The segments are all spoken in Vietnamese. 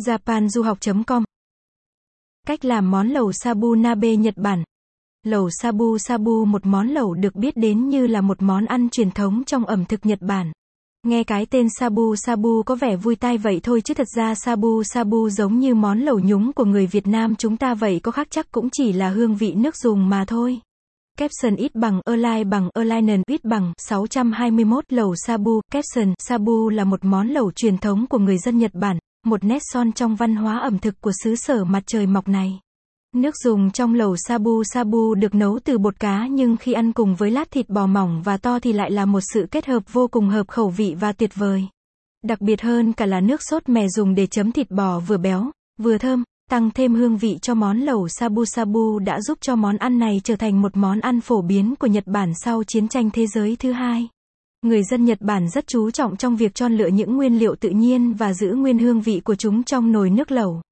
japanduhoc.com Cách làm món lẩu Sabu Nabe Nhật Bản Lẩu Sabu Sabu một món lẩu được biết đến như là một món ăn truyền thống trong ẩm thực Nhật Bản. Nghe cái tên Sabu Sabu có vẻ vui tai vậy thôi chứ thật ra Sabu Sabu giống như món lẩu nhúng của người Việt Nam chúng ta vậy có khác chắc cũng chỉ là hương vị nước dùng mà thôi. Capson ít bằng, Align bằng, Alignen ít bằng, 621 lẩu Sabu, Capson, Sabu là một món lẩu truyền thống của người dân Nhật Bản, một nét son trong văn hóa ẩm thực của xứ sở mặt trời mọc này. Nước dùng trong lẩu Sabu Sabu được nấu từ bột cá nhưng khi ăn cùng với lát thịt bò mỏng và to thì lại là một sự kết hợp vô cùng hợp khẩu vị và tuyệt vời. Đặc biệt hơn cả là nước sốt mè dùng để chấm thịt bò vừa béo, vừa thơm, tăng thêm hương vị cho món lẩu Sabu Sabu đã giúp cho món ăn này trở thành một món ăn phổ biến của Nhật Bản sau chiến tranh thế giới thứ hai. Người dân Nhật Bản rất chú trọng trong việc chọn lựa những nguyên liệu tự nhiên và giữ nguyên hương vị của chúng trong nồi nước lẩu.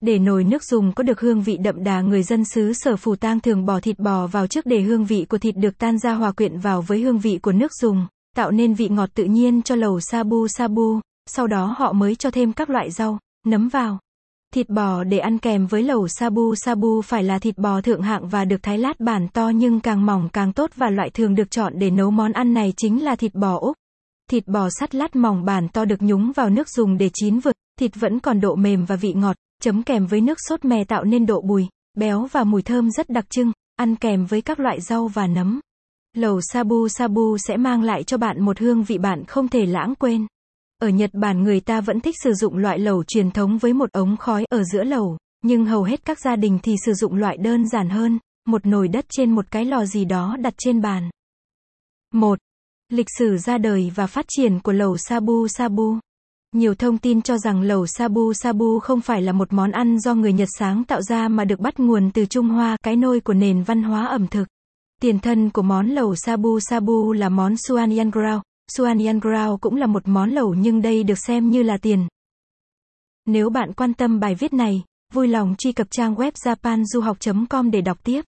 Để nồi nước dùng có được hương vị đậm đà người dân xứ sở phù tang thường bỏ thịt bò vào trước để hương vị của thịt được tan ra hòa quyện vào với hương vị của nước dùng, tạo nên vị ngọt tự nhiên cho lẩu sabu sabu, sau đó họ mới cho thêm các loại rau, nấm vào. Thịt bò để ăn kèm với lẩu sabu sabu phải là thịt bò thượng hạng và được thái lát bản to nhưng càng mỏng càng tốt và loại thường được chọn để nấu món ăn này chính là thịt bò Úc. Thịt bò sắt lát mỏng bản to được nhúng vào nước dùng để chín vừa, thịt vẫn còn độ mềm và vị ngọt, chấm kèm với nước sốt mè tạo nên độ bùi, béo và mùi thơm rất đặc trưng, ăn kèm với các loại rau và nấm. Lẩu sabu sabu sẽ mang lại cho bạn một hương vị bạn không thể lãng quên. Ở Nhật Bản người ta vẫn thích sử dụng loại lẩu truyền thống với một ống khói ở giữa lẩu, nhưng hầu hết các gia đình thì sử dụng loại đơn giản hơn, một nồi đất trên một cái lò gì đó đặt trên bàn. 1. Lịch sử ra đời và phát triển của lẩu Sabu Sabu nhiều thông tin cho rằng lẩu Sabu Sabu không phải là một món ăn do người Nhật sáng tạo ra mà được bắt nguồn từ Trung Hoa, cái nôi của nền văn hóa ẩm thực. Tiền thân của món lẩu Sabu Sabu là món Suan Yangrao. Suan Yangrao cũng là một món lẩu nhưng đây được xem như là tiền. Nếu bạn quan tâm bài viết này, vui lòng truy cập trang web japanduhoc.com để đọc tiếp.